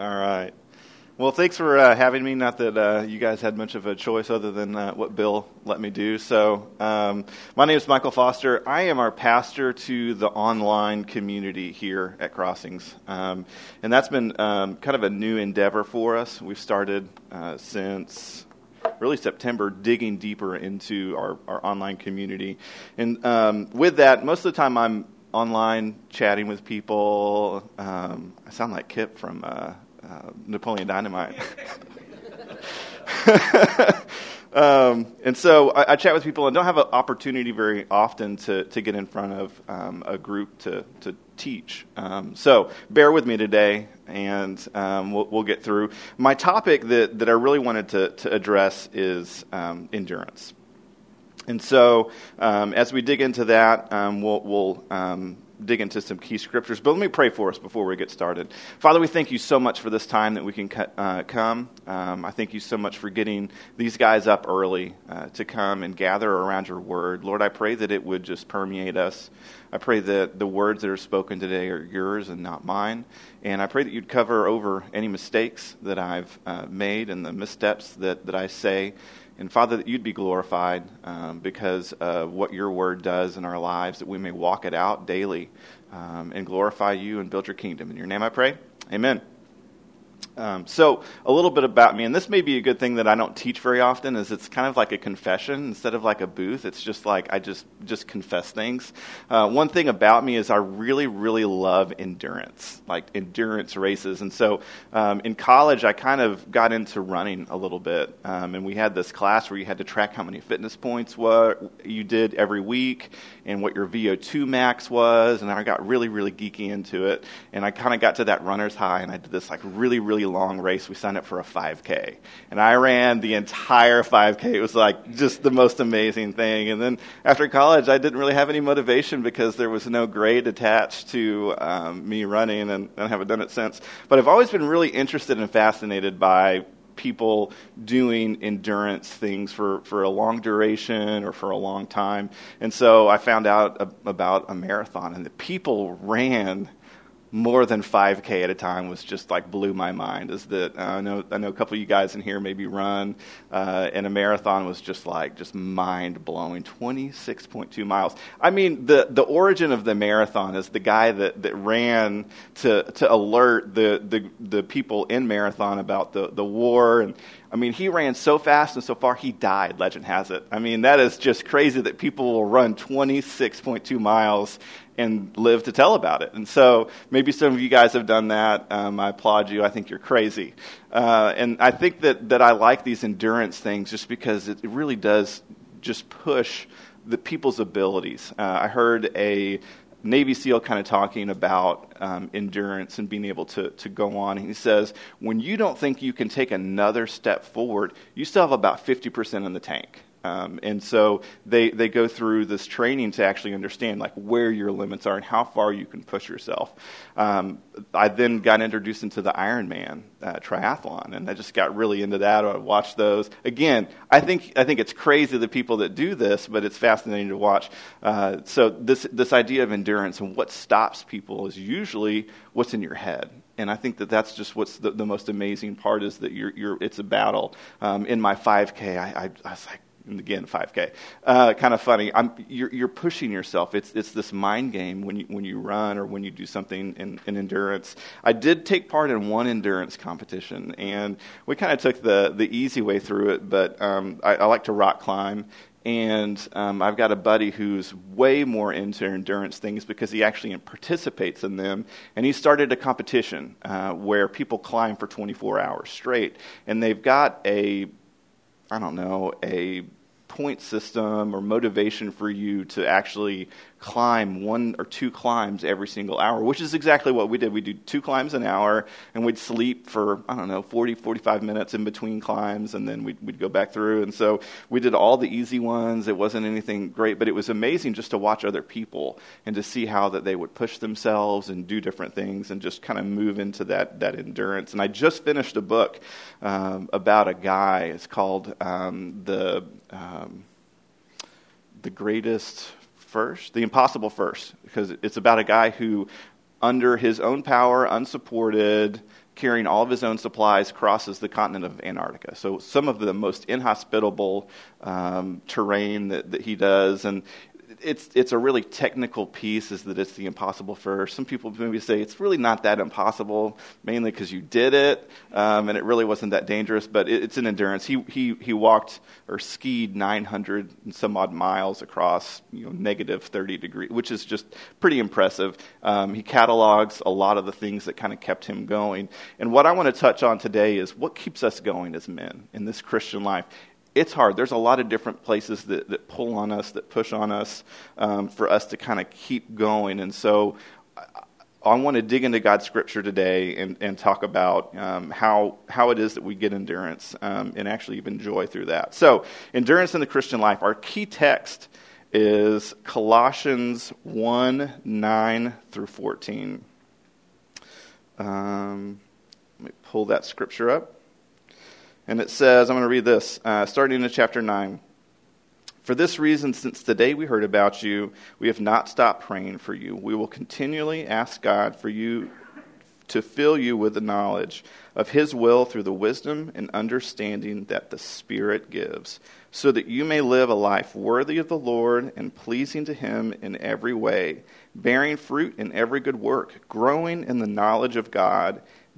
All right. Well, thanks for uh, having me. Not that uh, you guys had much of a choice other than uh, what Bill let me do. So, um, my name is Michael Foster. I am our pastor to the online community here at Crossings. Um, and that's been um, kind of a new endeavor for us. We've started uh, since really September digging deeper into our, our online community. And um, with that, most of the time I'm online chatting with people. Um, I sound like Kip from uh, uh, Napoleon Dynamite. um, and so I, I, chat with people and don't have an opportunity very often to, to get in front of um, a group to, to teach. Um, so bear with me today and um, we'll, we'll, get through. My topic that, that I really wanted to, to address is um, endurance. And so, um, as we dig into that, we'll, we'll dig into some key scriptures. But let me pray for us before we get started. Father, we thank you so much for this time that we can uh, come. Um, I thank you so much for getting these guys up early uh, to come and gather around your word. Lord, I pray that it would just permeate us. I pray that the words that are spoken today are yours and not mine. And I pray that you'd cover over any mistakes that I've uh, made and the missteps that, that I say. And Father, that you'd be glorified um, because of what your word does in our lives, that we may walk it out daily um, and glorify you and build your kingdom. In your name I pray. Amen. Um, so, a little bit about me, and this may be a good thing that I don't teach very often. Is it's kind of like a confession instead of like a booth. It's just like I just just confess things. Uh, one thing about me is I really really love endurance, like endurance races. And so, um, in college, I kind of got into running a little bit, um, and we had this class where you had to track how many fitness points you did every week and what your VO2 max was. And I got really really geeky into it, and I kind of got to that runner's high, and I did this like really really long race. We signed up for a 5K. And I ran the entire 5K. It was like just the most amazing thing. And then after college, I didn't really have any motivation because there was no grade attached to um, me running, and I haven't done it since. But I've always been really interested and fascinated by people doing endurance things for, for a long duration or for a long time. And so I found out about a marathon, and the people ran more than 5k at a time was just like blew my mind is that uh, i know i know a couple of you guys in here maybe run uh, and a marathon was just like just mind blowing 26.2 miles i mean the the origin of the marathon is the guy that that ran to to alert the the, the people in marathon about the the war and I mean, he ran so fast and so far, he died, legend has it. I mean, that is just crazy that people will run 26.2 miles and live to tell about it. And so maybe some of you guys have done that. Um, I applaud you. I think you're crazy. Uh, and I think that, that I like these endurance things just because it, really does just push the people's abilities. Uh, I heard a Navy SEAL kind of talking about um, endurance and being able to, to go on. He says, when you don't think you can take another step forward, you still have about 50% in the tank. Um, and so they, they go through this training to actually understand like where your limits are and how far you can push yourself. Um, I then got introduced into the Ironman uh, triathlon, and I just got really into that. I watched those again. I think I think it's crazy the people that do this, but it's fascinating to watch. Uh, so this this idea of endurance and what stops people is usually what's in your head and I think that that's just what's the, the most amazing part is that you're, you're it's a battle. Um, in my 5K, I, I, I was like, and again 5K. Uh, kind of funny. You're, you're, pushing yourself. It's it's this mind game when you when you run or when you do something in, in endurance. I did take part in one endurance competition, and we kind of took the the easy way through it. But um, I, I, like to rock climb. And um, I've got a buddy who's way more into endurance things because he actually participates in them. And he started a competition uh, where people climb for 24 hours straight. And they've got a I don't know, a point system or motivation for you to actually climb one or two climbs every single hour, which is exactly what we did. We do two climbs an hour, and we'd sleep for, I don't know, 40, 45 minutes in between climbs, and then we'd, we'd go back through. And so we did all the easy ones. It wasn't anything great, but it was amazing just to watch other people and to see how that they would push themselves and do different things and just kind of move into that, that endurance. And I just finished a book um, about a guy. It's called um, The. Um, the greatest first, the impossible first, because it's about a guy who, under his own power, unsupported, carrying all of his own supplies, crosses the continent of Antarctica. So, some of the most inhospitable um, terrain that, that he does. And it's it's a really technical piece is that it's the impossible first. Some people maybe say it's really not that impossible, mainly because you did it, um, and it really wasn't that dangerous. But it, it's an endurance. He he he walked or skied 900 and some odd miles across you know negative 30 degrees, which is just pretty impressive. Um, he catalogs a lot of the things that kind of kept him going. And what I want to touch on today is what keeps us going as men in this Christian life it's hard. There's a lot of different places that, that pull on us, that push on us um, for us to kind of keep going. And so I, I, want to dig into God's scripture today and, and talk about um, how, how it is that we get endurance um, and actually even joy through that. So, endurance in the Christian life. Our key text is Colossians 1 9 through 14. Um, let me pull that scripture up. And it says, I'm going to read this, uh, starting in chapter 9. For this reason, since the day we heard about you, we have not stopped praying for you. We will continually ask God for you to fill you with the knowledge of His will through the wisdom and understanding that the Spirit gives, so that you may live a life worthy of the Lord and pleasing to Him in every way, bearing fruit in every good work, growing in the knowledge of God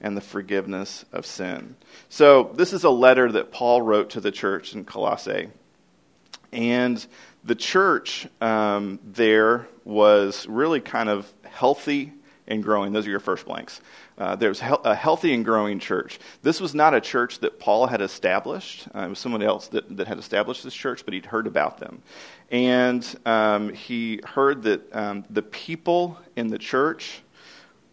and the forgiveness of sin. So, this is a letter that Paul wrote to the church in Colossae. And the church um, there was really kind of healthy and growing. Those are your first blanks. Uh, there was a healthy and growing church. This was not a church that Paul had established. Uh, it was someone else that, that had established this church, but he'd heard about them. And um, he heard that um, the people in the church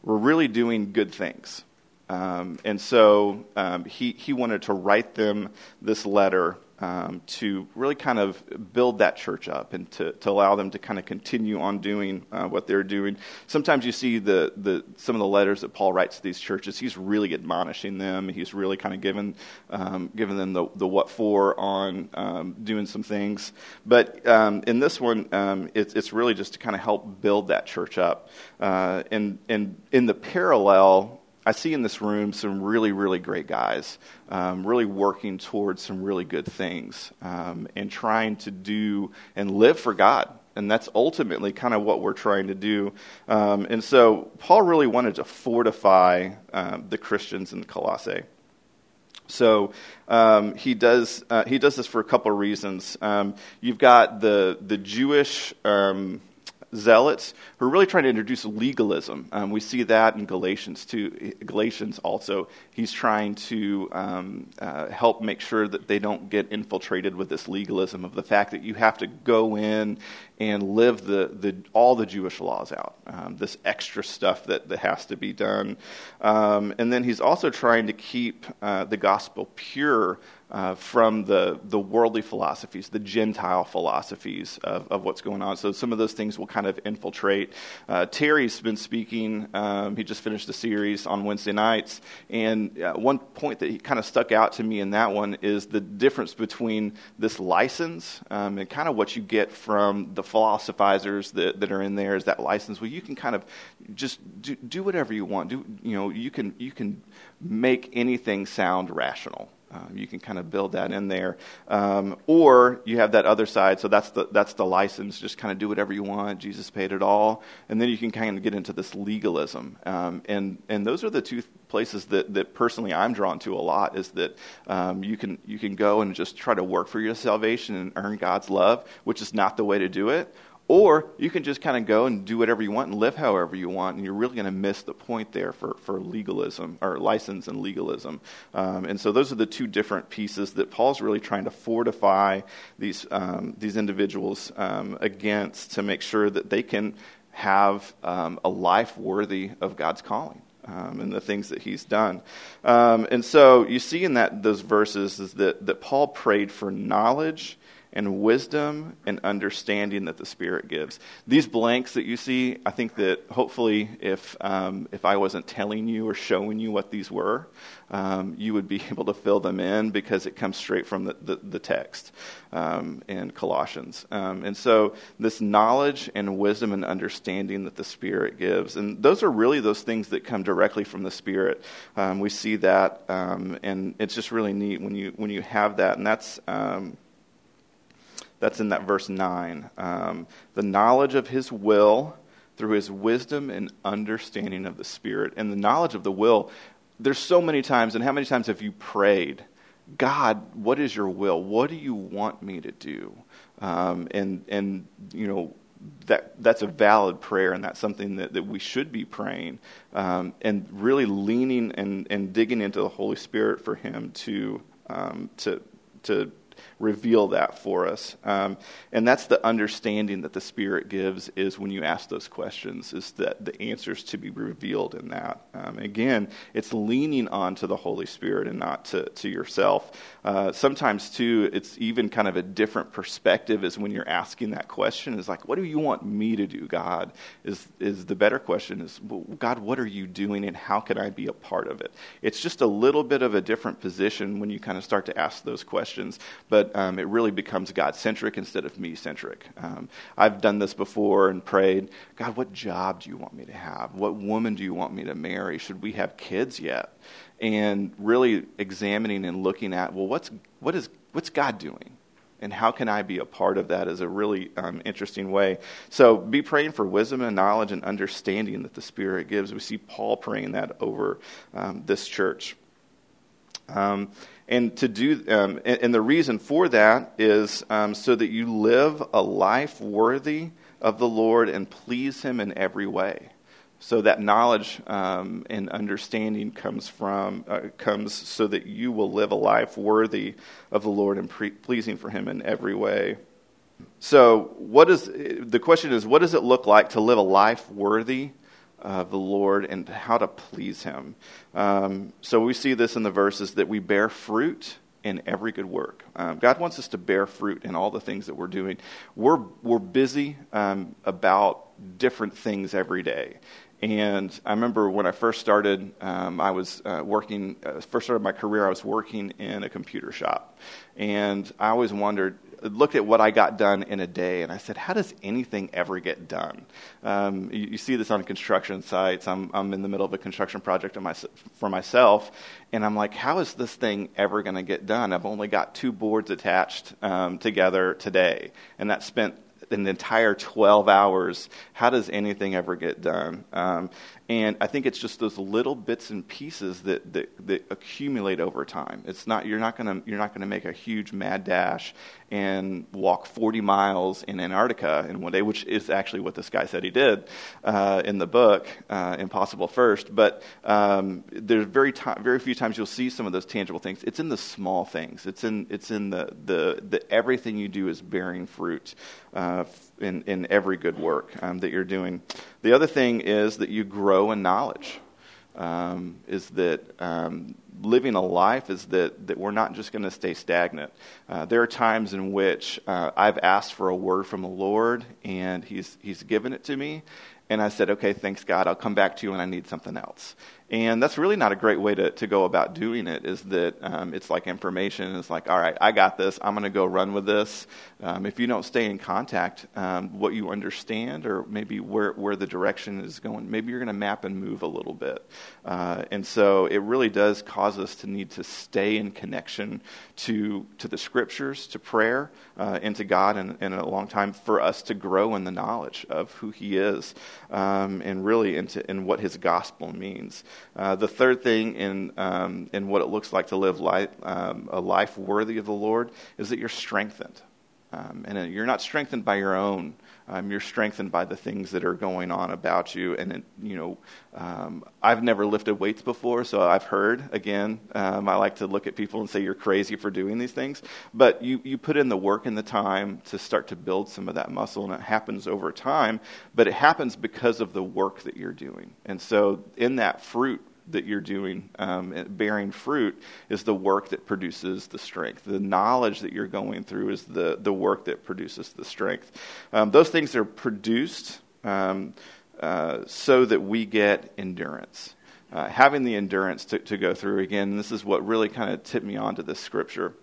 were really doing good things. Um, and so um, he, he wanted to write them this letter um, to really kind of build that church up and to, to allow them to kind of continue on doing uh, what they're doing. Sometimes you see the, the, some of the letters that Paul writes to these churches, he's really admonishing them. He's really kind of giving, um, giving them the, the what for on um, doing some things. But um, in this one, it's, it's really just to kind of help build that church up. Uh, and, and in the parallel, I see in this room some really, really great guys, um, really working towards some really good things um, and trying to do and live for God. And that's ultimately kind of what we're trying to do. Um, and so Paul really wanted to fortify um, the Christians in Colossae. So um, he does uh, he does this for a couple of reasons. Um, you've got the the Jewish um, zealots who are really trying to introduce legalism. Um, we see that in Galatians too. Galatians also, he's trying to um, uh, help make sure that they don't get infiltrated with this legalism of the fact that you have to go in and live the, the all the Jewish laws out. Um, this extra stuff that, that has to be done, um, and then he's also trying to keep uh, the gospel pure uh, from the, the worldly philosophies, the Gentile philosophies of, of what's going on. So some of those things will kind of infiltrate. Uh, Terry's been speaking, um, he just finished the series on Wednesday nights, and uh, one point that he kind of stuck out to me in that one is the difference between this license um, and kind of what you get from the philosophizers that, that are in there is that license. Well, you can kind of just do, do whatever you want. Do, you know, you can, you can make anything sound rational. Um, you can kind of build that in there. Um, or you have that other side, so that's the, that's the license, just kind of do whatever you want. Jesus paid it all. And then you can kind of get into this legalism. Um, and, and those are the two places that, that personally I'm drawn to a lot is that um, you, can, you can go and just try to work for your salvation and earn God's love, which is not the way to do it. Or you can just kind of go and do whatever you want and live however you want, and you're really going to miss the point there for, for legalism, or license and legalism. Um, and so those are the two different pieces that Paul's really trying to fortify these, um, these individuals um, against to make sure that they can have um, a life worthy of God's calling. um, and the things that he's done. Um, and so you see in that those verses is that, that Paul prayed for knowledge and wisdom and understanding that the Spirit gives. These blanks that you see, I think that hopefully, if um, if I wasn't telling you or showing you what these were, um, you would be able to fill them in because it comes straight from the the, the text um, in Colossians. Um, and so, this knowledge and wisdom and understanding that the Spirit gives, and those are really those things that come directly from the Spirit. Um, we see that, um, and it's just really neat when you when you have that, and that's. That's in that verse 9. Um, the knowledge of his will through his wisdom and understanding of the Spirit. And the knowledge of the will, there's so many times, and how many times have you prayed, God, what is your will? What do you want me to do? Um, and, and, you know, that that's a valid prayer, and that's something that, that we should be praying, um, and really leaning and, and digging into the Holy Spirit for Him to um, to to reveal that for us. Um, and that's the understanding that the Spirit gives is when you ask those questions, is that the answers to be revealed in that. Um, again, it's leaning on to the Holy Spirit and not to, to yourself. Uh, sometimes, too, it's even kind of a different perspective is when you're asking that question is like, what do you want me to do, God? Is, is the better question is, God, what are you doing and how can I be a part of it? It's just a little bit of a different position when you kind of start to ask those questions. But um, it really becomes God centric instead of me centric. Um, I've done this before and prayed, God, what job do you want me to have? What woman do you want me to marry? Should we have kids yet? And really examining and looking at, well, what's, what is, what's God doing? and how can I be a part of that is a really um, interesting way. So be praying for wisdom and knowledge and understanding that the Spirit gives. We see Paul praying that over um, this church. Um, and to do, um, and, and, the reason for that is um, so that you live a life worthy of the Lord and please Him in every way. So that knowledge um, and understanding comes from uh, comes so that you will live a life worthy of the Lord and pre- pleasing for Him in every way. So, what is the question? Is what does it look like to live a life worthy of the Lord and how to please Him. Um, so we see this in the verses that we bear fruit in every good work. Um, God wants us to bear fruit in all the things that we're doing. We're, we're busy um, about different things every day. And I remember when I first started, um, I was uh, working, uh, first started my career, I was working in a computer shop. And I always wondered, looked at what I got done in a day, and I said, how does anything ever get done? Um, you, you, see this on construction sites. I'm, I'm in the middle of a construction project my, for myself, and I'm like, how is this thing ever going to get done? I've only got two boards attached um, together today, and that spent an entire 12 hours. How does anything ever get done? Um, and I think it's just those little bits and pieces that, that, that accumulate over time. It's not, you're not going you're not gonna make a huge mad dash and walk 40 miles in Antarctica in one day, which is actually what this guy said he did uh, in the book, uh, Impossible First. But um, there's very, t- very few times you'll see some of those tangible things. It's in the small things. It's in, it's in the, the, the everything you do is bearing fruit uh, in, in every good work um, that you're doing. The other thing is that you grow in knowledge. Um, is that um, living a life is that, that we're not just going to stay stagnant. Uh, there are times in which uh, I've asked for a word from the Lord, and he's, he's given it to me. And I said, okay, thanks God, I'll come back to you when I need something else. And that's really not a great way to, to go about doing it, is that um, it's like information. It's like, all right, I got this. I'm going to go run with this. Um, if you don't stay in contact, um, what you understand or maybe where, where the direction is going, maybe you're going to map and move a little bit. Uh, and so it really does cause us to need to stay in connection to, to the scriptures, to prayer, uh, and to God in, in a long time for us to grow in the knowledge of who He is um, and really into in what His gospel means. Uh, the third thing in, um, in what it looks like to live life, um, a life worthy of the Lord is that you're strengthened. Um, and you're not strengthened by your own. Um, you're strengthened by the things that are going on about you. And, it, you know, um, I've never lifted weights before, so I've heard, again, um, I like to look at people and say, you're crazy for doing these things. But you, you put in the work and the time to start to build some of that muscle, and it happens over time. But it happens because of the work that you're doing. And so, in that fruit, that you're doing, um, bearing fruit, is the work that produces the strength. The knowledge that you're going through is the, the work that produces the strength. Um, those things are produced um, uh, so that we get endurance. Uh, having the endurance to, to go through, again, this is what really kind of tipped me onto this scripture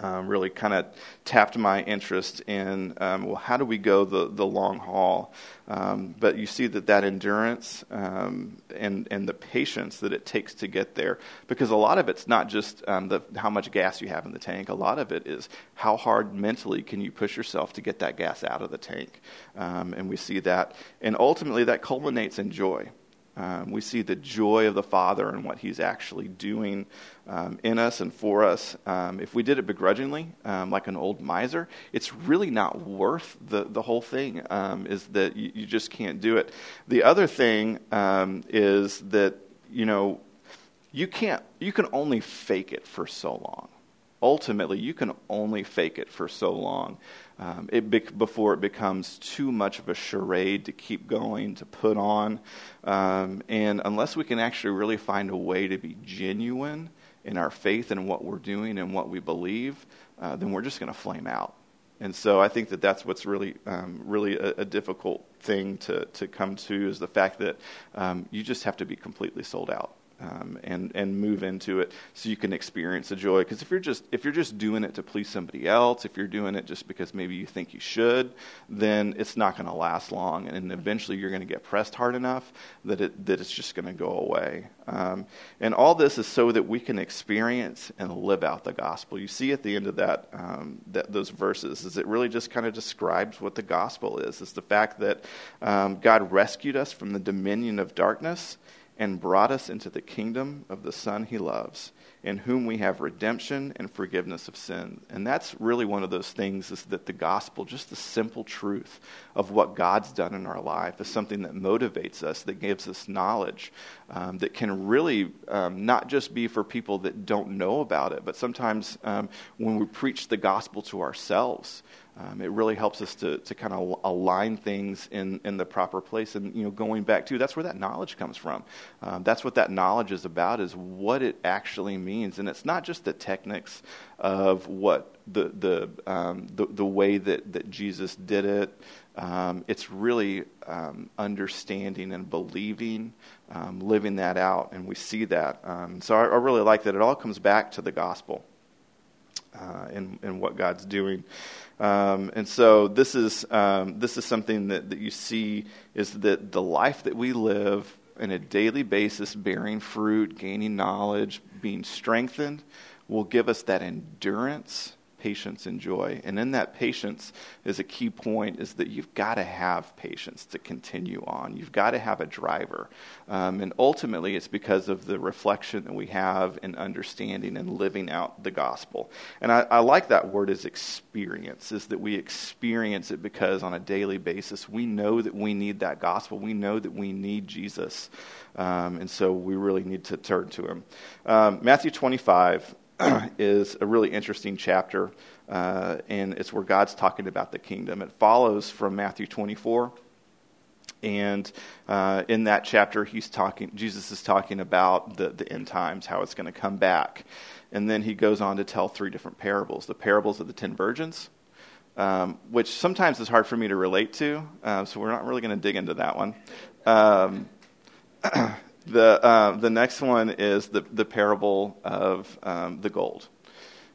um, really kind of tapped my interest in um, well, how do we go the, the long haul? Um, but you see that that endurance um, and and the patience that it takes to get there, because a lot of it's not just um, the how much gas you have in the tank. A lot of it is how hard mentally can you push yourself to get that gas out of the tank, um, and we see that, and ultimately that culminates in joy. Um, we see the joy of the Father and what He's actually doing um, in us and for us. Um, if we did it begrudgingly, um, like an old miser, it's really not worth the, the whole thing, um, is that you, you, just can't do it. The other thing um, is that, you know, you can't, you can only fake it for so long. Ultimately, you can only fake it for so long um, it be- before it becomes too much of a charade to keep going, to put on. Um, and unless we can actually really find a way to be genuine in our faith and what we're doing and what we believe, uh, then we're just going to flame out. And so I think that that's what's really, um, really a, a, difficult thing to, to come to is the fact that um, you just have to be completely sold out um, and and move into it so you can experience the joy. Because if you're just if you're just doing it to please somebody else, if you're doing it just because maybe you think you should, then it's not going to last long, and eventually you're going to get pressed hard enough that it that it's just going to go away. Um, and all this is so that we can experience and live out the gospel. You see at the end of that, um, that those verses is it really just kind of describes what the gospel is. It's the fact that um, God rescued us from the dominion of darkness and brought us into the kingdom of the Son he loves, in whom we have redemption and forgiveness of sin. And that's really one of those things is that the gospel, just the simple truth of what God's done in our life, is something that motivates us, that gives us knowledge, um, that can really um, not just be for people that don't know about it, but sometimes um, when we preach the gospel to ourselves, um, it really helps us to, to kind of align things in, in the proper place. And, you know, going back to, that's where that knowledge comes from. Um, that's what that knowledge is about, is what it actually means. And it's not just the techniques of what the, the, um, the, the, way that, that Jesus did it. Um, it's really um, understanding and believing, um, living that out. And we see that. so I, I really like that it all comes back to the gospel. Uh, and, and what God's doing. Um, and so this is, um, this is something that, that you see is that the life that we live on a daily basis, bearing fruit, gaining knowledge, being strengthened, will give us that endurance patience and joy. And in that patience is a key point is that you've got to have patience to continue on. You've got to have a driver. Um, and ultimately, it's because of the reflection that we have in understanding and living out the gospel. And I, I like that word as experience, is that we experience it because on a daily basis, we know that we need that gospel. We know that we need Jesus. Um, and so we really need to turn to him. Um, Matthew 25 is a really interesting chapter, uh, and it's where God's talking about the kingdom. It follows from Matthew 24. And uh, in that chapter, he's talking. Jesus is talking about the, the end times, how it's going to come back, and then he goes on to tell three different parables: the parables of the ten virgins, um, which sometimes is hard for me to relate to. Uh, so we're not really going to dig into that one. Um, The, uh, the next one is the, the parable of um, the gold.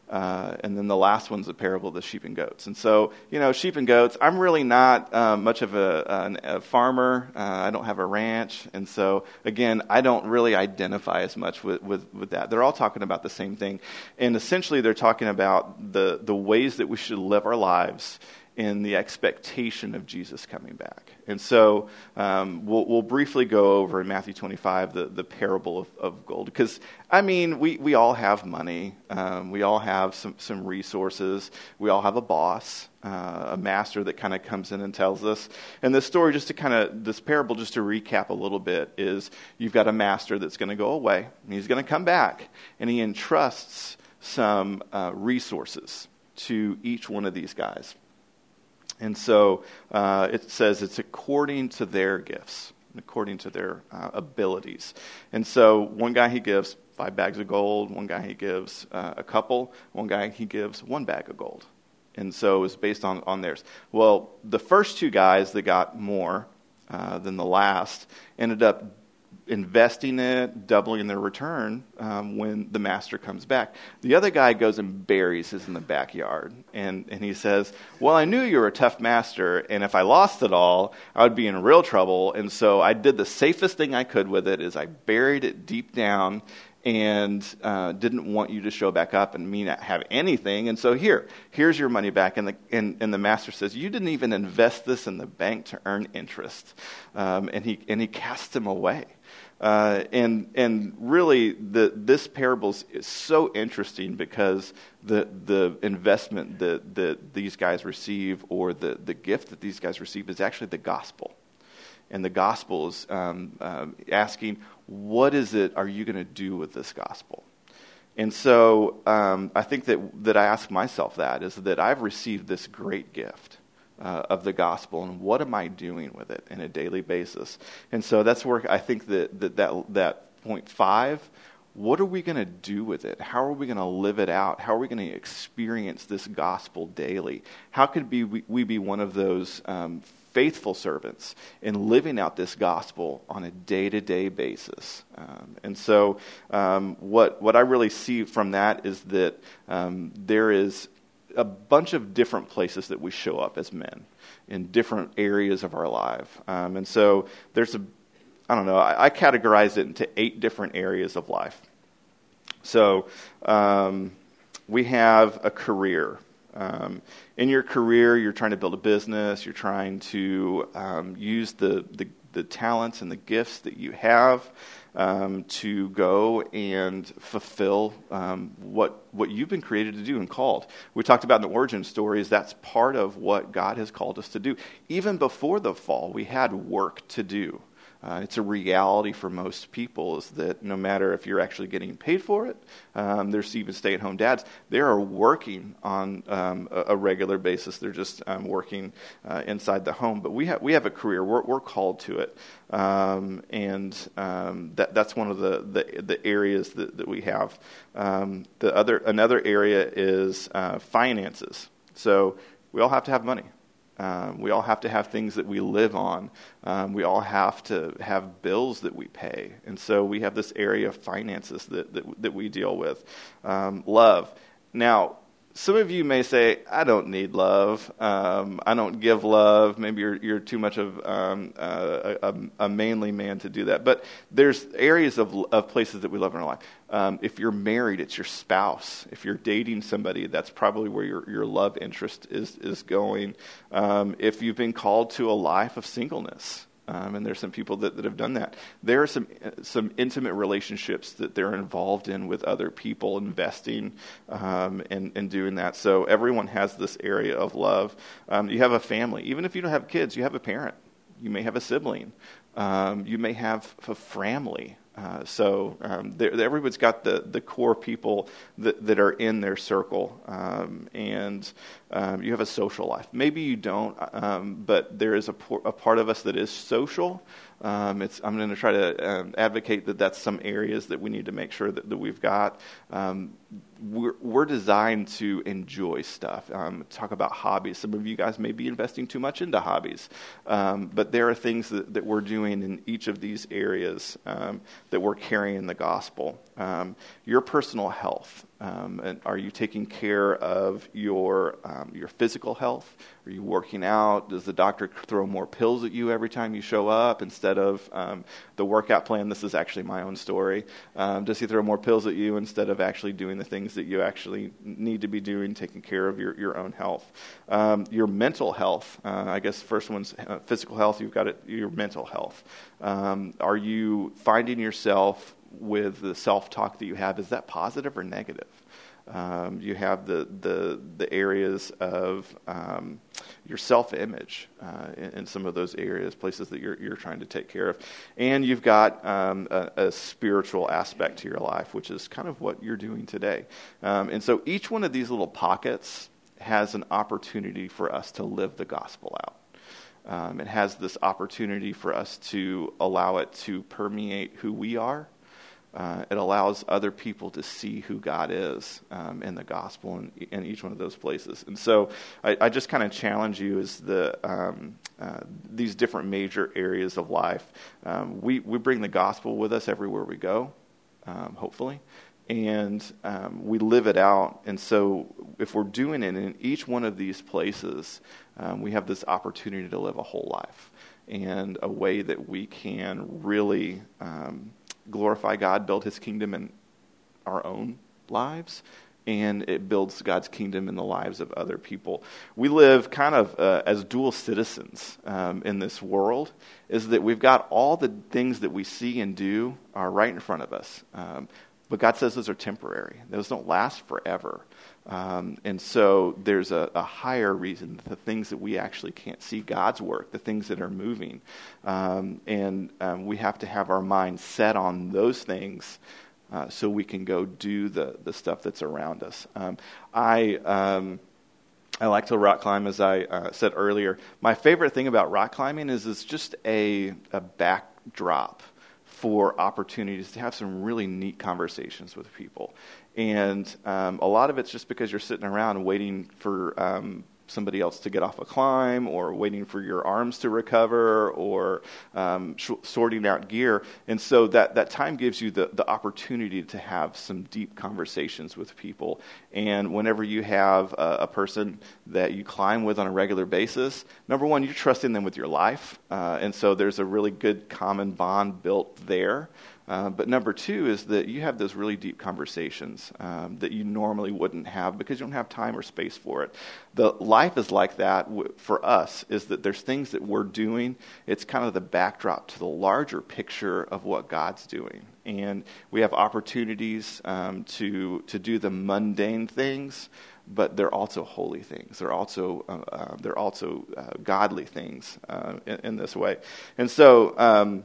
Uh, and then the last one's the parable of the sheep and goats. And so, you know, sheep and goats, I'm really not um, much of a, a, a farmer. Uh, I don't have a ranch. And so, again, I don't really identify as much with, with, with that. They're all talking about the same thing. And essentially, they're talking about the, the ways that we should live our lives in the expectation of Jesus coming back. And so um, we'll, we'll, briefly go over in Matthew 25 the, the parable of, of gold. Because, I mean, we, we all have money, um, we all have some, some resources, we all have a boss. Uh, a master that kind of comes in and tells us. And this story, just to kind of, this parable, just to recap a little bit, is you've got a master that's going to go away, and he's going to come back, and he entrusts some uh, resources to each one of these guys. And so uh, it says it's according to their gifts, according to their uh, abilities. And so one guy he gives five bags of gold, one guy he gives uh, a couple, one guy he gives one bag of gold. And so it's based on, on theirs. Well, the first two guys that got more uh, than the last ended up investing it, doubling their return um, when the master comes back. The other guy goes and buries his in the backyard. And, and he says, Well, I knew you were a tough master, and if I lost it all, I would be in real trouble. And so I did the safest thing I could with it is I buried it deep down and uh, didn't want you to show back up and me not have anything. And so here, here's your money back. And the, and, and the master says, you didn't even invest this in the bank to earn interest. Um, and, he, and he cast him away. Uh, and and really, the, this parable is so interesting because the the investment that, that these guys receive, or the, the gift that these guys receive, is actually the gospel. And the gospel is um, uh, asking, what is it are you going to do with this gospel? And so um, I think that, that I ask myself that is that I've received this great gift uh, of the gospel and what am I doing with it in a daily basis? And so that's where I think that that, that, that point five, what are we going to do with it? How are we going to live it out? How are we going to experience this gospel daily? How could be, we, we be one of those um, faithful servants in living out this gospel on a day to day basis. Um, and so, um, what, what I really see from that is that um, there is a bunch of different places that we show up as men in different areas of our life. Um, and so there's a, I don't know, I, I, categorize it into eight different areas of life. So um, we have a career. Um, in your career, you're trying to build a business, you're trying to um, use the, the, the talents and the gifts that you have um, to go and fulfill um, what what you've been created to do and called. We talked about in the origin stories. That's part of what God has called us to do. Even before the fall, we had work to do. Uh, it's a reality for most people is that no matter if you're actually getting paid for it, um, there's even stay at home dads. They are working on um, a, a, regular basis. They're just um, working uh, inside the home. But we, ha- we have a career, we're, we're called to it. Um, and um, that, that's one of the, the, the areas that, that we have. Um, the other, another area is uh, finances. So we all have to have money. Um, we all have to have things that we live on. Um, we all have to have bills that we pay. And so we have this area of finances that, that, that we deal with. Um, love. Now, some of you may say, I don't need love. Um, I don't give love. Maybe you're, you're too much of um, uh, a, a, manly man to do that. But there's areas of, of places that we love in our life. Um, if you're married, it's your spouse. If you're dating somebody, that's probably where your, your love interest is, is going. Um, if you've been called to a life of singleness, um, and there's some people that, that have done that. There are some some intimate relationships that they're involved in with other people, investing um, and, and doing that. So everyone has this area of love. Um, you have a family, even if you don't have kids, you have a parent. You may have a sibling. Um, you may have a family. Uh, so um, everyone's got the, the core people that, that are in their circle, um, and um, you have a social life. Maybe you don't, um, but there is a, a, part of us that is social. Um, I'm going to try to advocate that that's some areas that we need to make sure that, that we've got. We're, we're, designed to enjoy stuff. talk about hobbies. Some of you guys may be investing too much into hobbies, but there are things that, that we're doing in each of these areas that we're carrying the gospel. Um, your personal health. Um, and are you taking care of your um, your physical health? Are you working out? Does the doctor throw more pills at you every time you show up instead of um, the workout plan? This is actually my own story. Um, does he throw more pills at you instead of actually doing the things that you actually need to be doing, taking care of your, your own health? Um, your mental health. Uh, I guess first one's uh, physical health. You've got it, your mental health. Um, are you finding yourself with the self talk that you have, is that positive or negative? Um, you have the, the, the areas of um, your self image uh, in, in, some of those areas, places that you're, you're trying to take care of. And you've got um, a, a, spiritual aspect to your life, which is kind of what you're doing today. Um, and so each one of these little pockets has an opportunity for us to live the gospel out. Um, it has this opportunity for us to allow it to permeate who we are uh, it allows other people to see who God is um, in the gospel in, in, each one of those places. And so I, I just kind of challenge you as the um, uh, these different major areas of life. Um, we we bring the gospel with us everywhere we go, um, hopefully, and um, we live it out. And so if we're doing it in each one of these places, um, we have this opportunity to live a whole life and a way that we can really glorify God, build his kingdom in our own lives, and it builds God's kingdom in the lives of other people. We live kind of uh, as dual citizens um, in this world, is that we've got all the things that we see and do are right in front of us. Um, but God says those are temporary, those don't last forever. Um, and so there's a, a, higher reason, the things that we actually can't see God's work, the things that are moving. Um, and um, we have to have our mind set on those things uh, so we can go do the, the stuff that's around us. Um, I. Um, I like to rock climb, as I uh, said earlier. My favorite thing about rock climbing is it's just a, a backdrop for opportunities to have some really neat conversations with people. And um, a lot of it's just because you're sitting around waiting for um, somebody else to get off a climb or waiting for your arms to recover or um, sh- sorting out gear. And so that, that time gives you the, the opportunity to have some deep conversations with people. And whenever you have a, a person that you climb with on a regular basis, number one, you're trusting them with your life. Uh, and so there's a really good common bond built there. Uh, but number two is that you have those really deep conversations um, that you normally wouldn't have because you don't have time or space for it. The life is like that w- for us. Is that there's things that we're doing. It's kind of the backdrop to the larger picture of what God's doing, and we have opportunities um, to to do the mundane things but they're also holy things. They're also uh, uh, they're also uh, godly things uh, in, in, this way. And so um,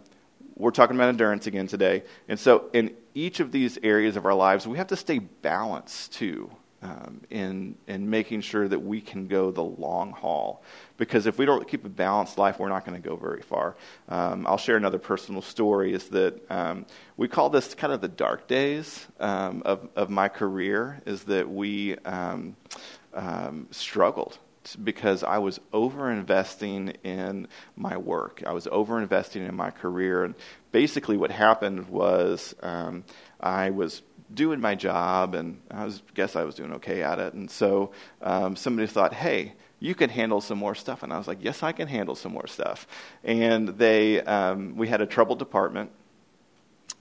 we're talking about endurance again today. And so, in each of these areas of our lives, we have to stay balanced too um, in, in making sure that we can go the long haul. Because if we don't keep a balanced life, we're not going to go very far. Um, I'll share another personal story is that um, we call this kind of the dark days um, of, of my career, is that we um, um, struggled because I was over investing in my work. I was over investing in my career. And basically, what happened was um, I was doing my job, and I was, guess I was doing okay at it. And so um, somebody thought, hey, you can handle some more stuff. And I was like, yes, I can handle some more stuff. And they, um, we had a troubled department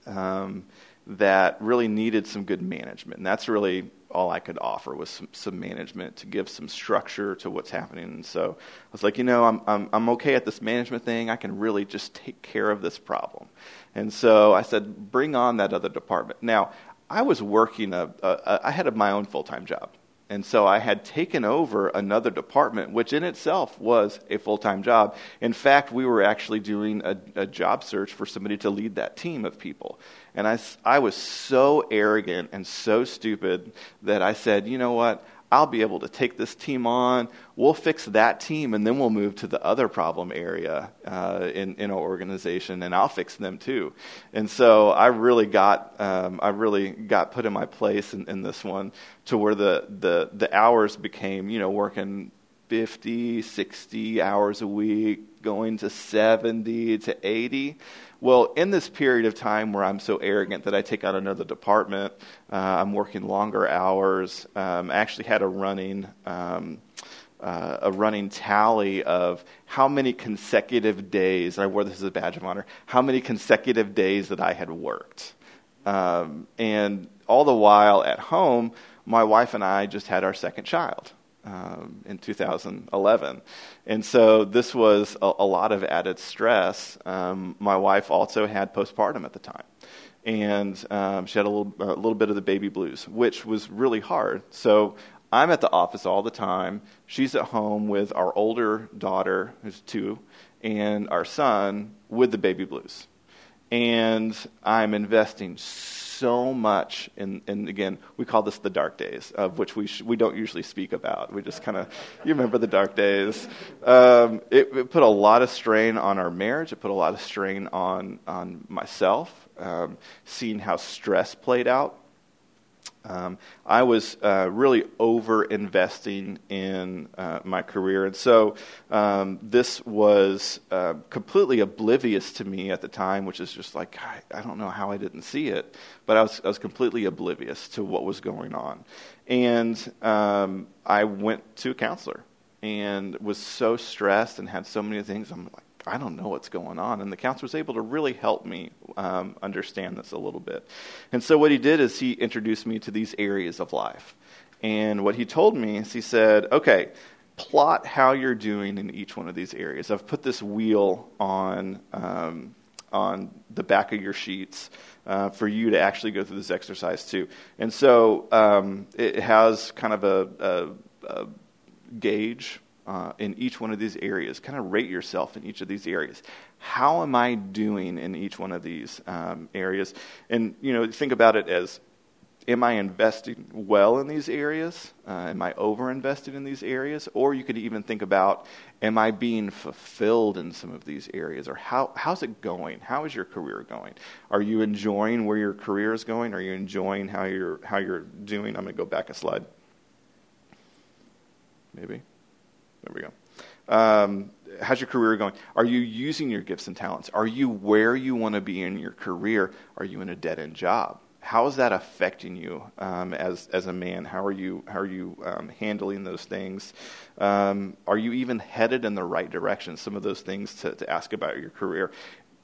um, that really needed some good management. And that's really all I could offer was some, some, management to give some structure to what's happening. And so I was like, you know, I'm, I'm, I'm okay at this management thing. I can really just take care of this problem. And so I said, bring on that other department. Now, I was working, a, a, a I had my own full time job. And so I had taken over another department, which in itself was a full time job. In fact, we were actually doing a, a, job search for somebody to lead that team of people. And I, I was so arrogant and so stupid that I said, you know what? I'll be able to take this team on. We'll fix that team, and then we'll move to the other problem area uh, in, in our organization, and I'll fix them too. And so I really got um, I really got put in my place in, in this one to where the, the the hours became you know working 50, 60 hours a week, going to 70 to 80. Well, in this period of time where I'm so arrogant that I take out another department, uh, I'm working longer hours. Um, I actually had a running. Um, uh, a running tally of how many consecutive days, I wore this as a badge of honor, how many consecutive days that I had worked. Um, and all the while at home, my wife and I just had our second child um, in 2011. And so this was a, a lot of added stress. Um, my wife also had postpartum at the time. And um, she had a little, a little bit of the baby blues, which was really hard. So I'm at the office all the time. She's at home with our older daughter, who's two, and our son with the baby blues. And I'm investing so much in, and again, we call this the dark days, of which we, sh- we don't usually speak about. We just kind of, you remember the dark days. Um, it, it, put a lot of strain on our marriage. It put a lot of strain on, on myself, um, seeing how stress played out um, I was uh, really over investing in uh, my career. And so um, this was uh, completely oblivious to me at the time, which is just like, I, I, don't know how I didn't see it, but I was, I was completely oblivious to what was going on. And um, I went to a counselor and was so stressed and had so many things. I'm like, I don't know what's going on. And the counselor was able to really help me um, understand this a little bit. And so what he did is he introduced me to these areas of life. And what he told me is he said, okay, plot how you're doing in each one of these areas. I've put this wheel on, um, on the back of your sheets. Uh, for you to actually go through this exercise too. And so um, it has kind of a, a, a gauge uh, in each one of these areas. Kind of rate yourself in each of these areas. How am I doing in each one of these um, areas? And you know, think about it as: Am I investing well in these areas? Uh, am I over invested in these areas? Or you could even think about: Am I being fulfilled in some of these areas? Or how how's it going? How is your career going? Are you enjoying where your career is going? Are you enjoying how you're how you're doing? I'm going to go back a slide. Maybe. There we go. Um, how's your career going? Are you using your gifts and talents? Are you where you want to be in your career? Are you in a dead end job? How is that affecting you um, as as a man? How are you how are you um, handling those things? Um, are you even headed in the right direction? Some of those things to, to ask about your career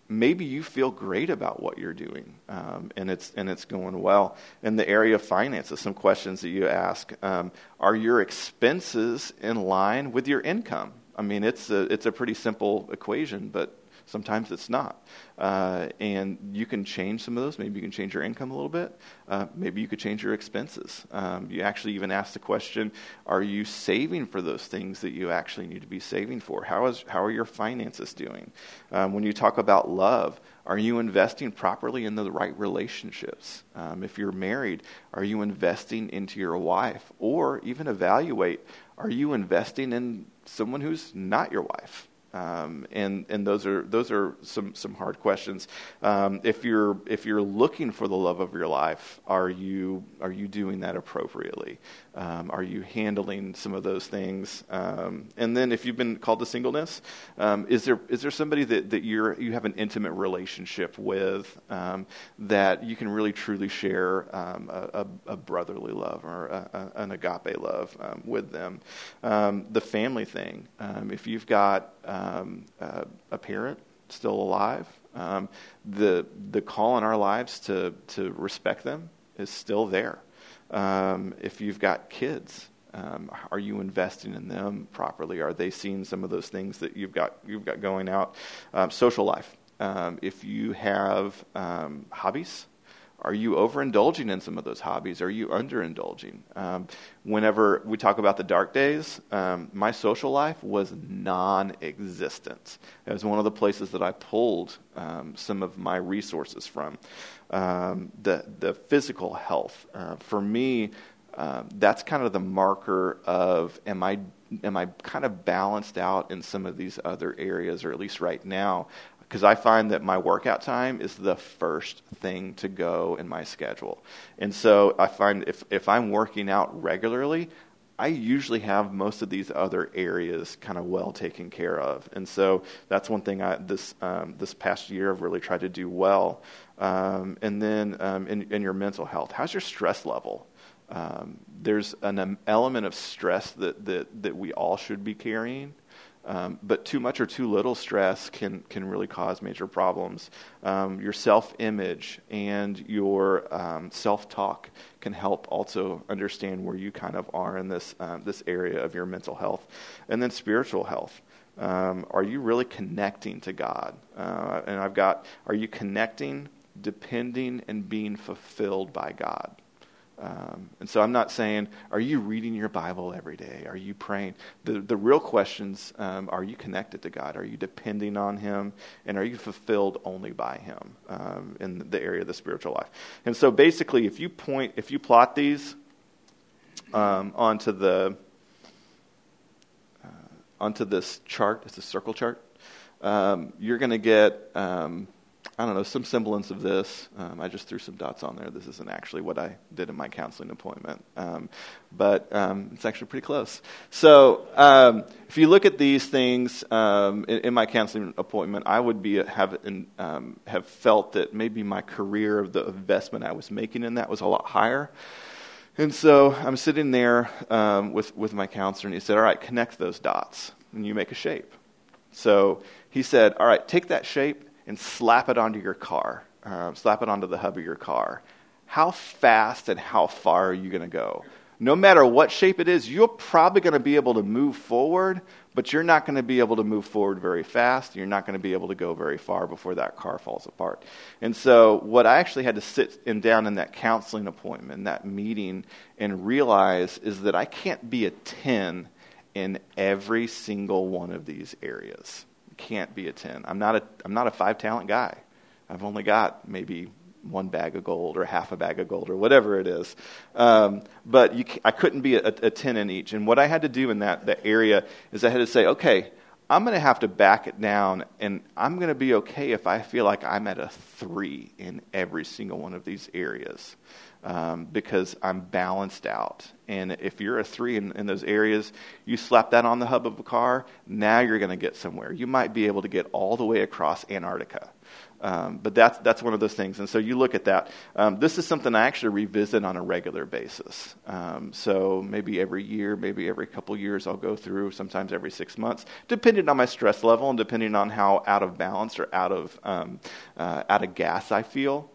maybe you feel great about what you're doing um, and it's and it's going well. In the area of finances some questions that you ask um, are your expenses in line with your income? I mean it's a it's a pretty simple equation but Sometimes it's not. Uh, and you can change some of those. Maybe you can change your income a little bit. Uh, maybe you could change your expenses. Um, you actually even ask the question are you saving for those things that you actually need to be saving for? How, is, how are your finances doing? Um, when you talk about love, are you investing properly in the right relationships? Um, if you're married, are you investing into your wife? Or even evaluate are you investing in someone who's not your wife? Um, and and those are those are some some hard questions. Um, if you're if you're looking for the love of your life, are you are you doing that appropriately? Um, are you handling some of those things? Um, and then, if you've been called to singleness, um, is there is there somebody that, that you're you have an intimate relationship with um, that you can really truly share a, a, brotherly love or a, an agape love with them? the family thing. if you've got um, uh, a parent still alive, um, the the call in our lives to to respect them is still there. Um, if you've got kids, um, are you investing in them properly? Are they seeing some of those things that you've got you've got going out? Um, social life. Um, if you have hobbies, are you overindulging in some of those hobbies? Are you underindulging? Um, whenever we talk about the dark days, um, my social life was non existent. It was one of the places that I pulled um, some of my resources from. Um, the, the physical health. Uh, for me, uh, that's kind of the marker of am I am I kind of balanced out in some of these other areas, or at least right now, because I find that my workout time is the first thing to go in my schedule. And so I find if, if I'm working out regularly, I usually have most of these other areas kind of well taken care of. And so that's one thing I, this, um, this past year I've really tried to do well. Um, and then um, in, in, your mental health, how's your stress level? Um, there's an element of stress that, that, that we all should be carrying. Um, but too much or too little stress can, can really cause major problems. Um, your self image and your um, self talk can help also understand where you kind of are in this, um, this area of your mental health. And then spiritual health. Um, are you really connecting to God? Uh, and I've got, are you connecting, depending, and being fulfilled by God? Um, and so I'm not saying, are you reading your Bible every day? Are you praying? The, the real questions um, are you connected to God? Are you depending on Him? And are you fulfilled only by Him um, in the area of the spiritual life? And so basically, if you point, if you plot these um, onto the uh, onto this chart, it's a circle chart, um, you're going to get um, I don't know, some semblance of this. Um, I just threw some dots on there. This isn't actually what I did in my counseling appointment, um, but um, it's actually pretty close. So, um, if you look at these things um, in, in, my counseling appointment, I would be have um, have felt that maybe my career, of the investment I was making in that, was a lot higher. And so I'm sitting there with with my counselor, and he said, "All right, connect those dots, and you make a shape." So he said, "All right, take that shape." And slap it onto your car, uh, slap it onto the hub of your car, how fast and how far are you going to go? No matter what shape it is, you're probably going to be able to move forward, but you're not going to be able to move forward very fast. You're not going to be able to go very far before that car falls apart. And so, what I actually had to sit in down in that counseling appointment, that meeting, and realize is that I can't be a 10 in every single one of these areas can't be a 10. I'm not a, I'm not a five talent guy. I've only got maybe one bag of gold or half a bag of gold or whatever it is. Um, but you, I couldn't be a, a 10 in each. And what I had to do in that, that area is I had to say, okay, I'm going to have to back it down, and I'm going to be okay if I feel like I'm at a three in every single one of these areas um, because I'm balanced out. And if you're a three in, in, those areas, you slap that on the hub of a car, now you're going to get somewhere. You might be able to get all the way across Antarctica. Um, but that's, that's one of those things. And so you look at that. Um, this is something I actually revisit on a regular basis. Um, so maybe every year, maybe every couple years, I'll go through, sometimes every six months, depending on my stress level and depending on how out of balance or out of, um, uh, out of gas I feel.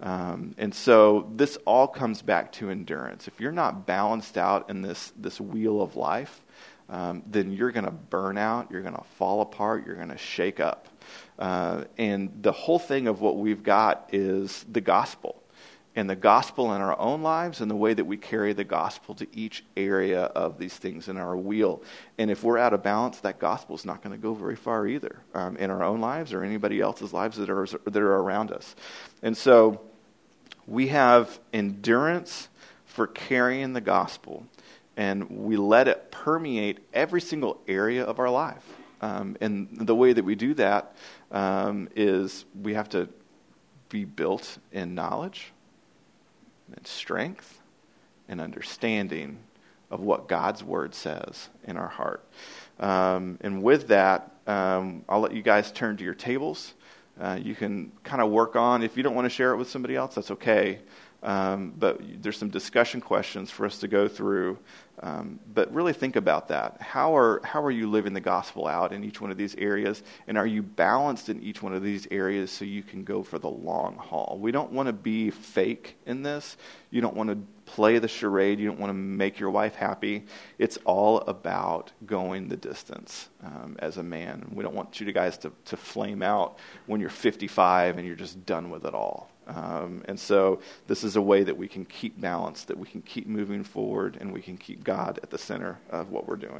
Um, and so this all comes back to endurance. If you're not balanced out in this, this wheel of life, um, then you're going to burn out, you're going to fall apart, you're going to shake up. Uh, and the whole thing of what we've got is the gospel. And the gospel in our own lives and the way that we carry the gospel to each area of these things in our wheel. And if we're out of balance, that gospel is not going to go very far either um, in our own lives or anybody else's lives that are, that are around us. And so, we have endurance for carrying the gospel, and we let it permeate every single area of our life. Um, and the way that we do that um, is we have to be built in knowledge and strength and understanding of what God's word says in our heart. Um, and with that, um, I'll let you guys turn to your tables. Uh, you can kind of work on. If you don't want to share it with somebody else, that's okay. Um, but there's some discussion questions for us to go through. Um, but really think about that. How are, how are you living the gospel out in each one of these areas? And are you balanced in each one of these areas so you can go for the long haul? We don't want to be fake in this. You don't want to play the charade. You don't want to make your wife happy. It's all about going the distance um, as a man. We don't want you guys to, to flame out when you're 55 and you're just done with it all. Um, and so this is a way that we can keep balance, that we can keep moving forward, and we can keep God at the center of what we're doing.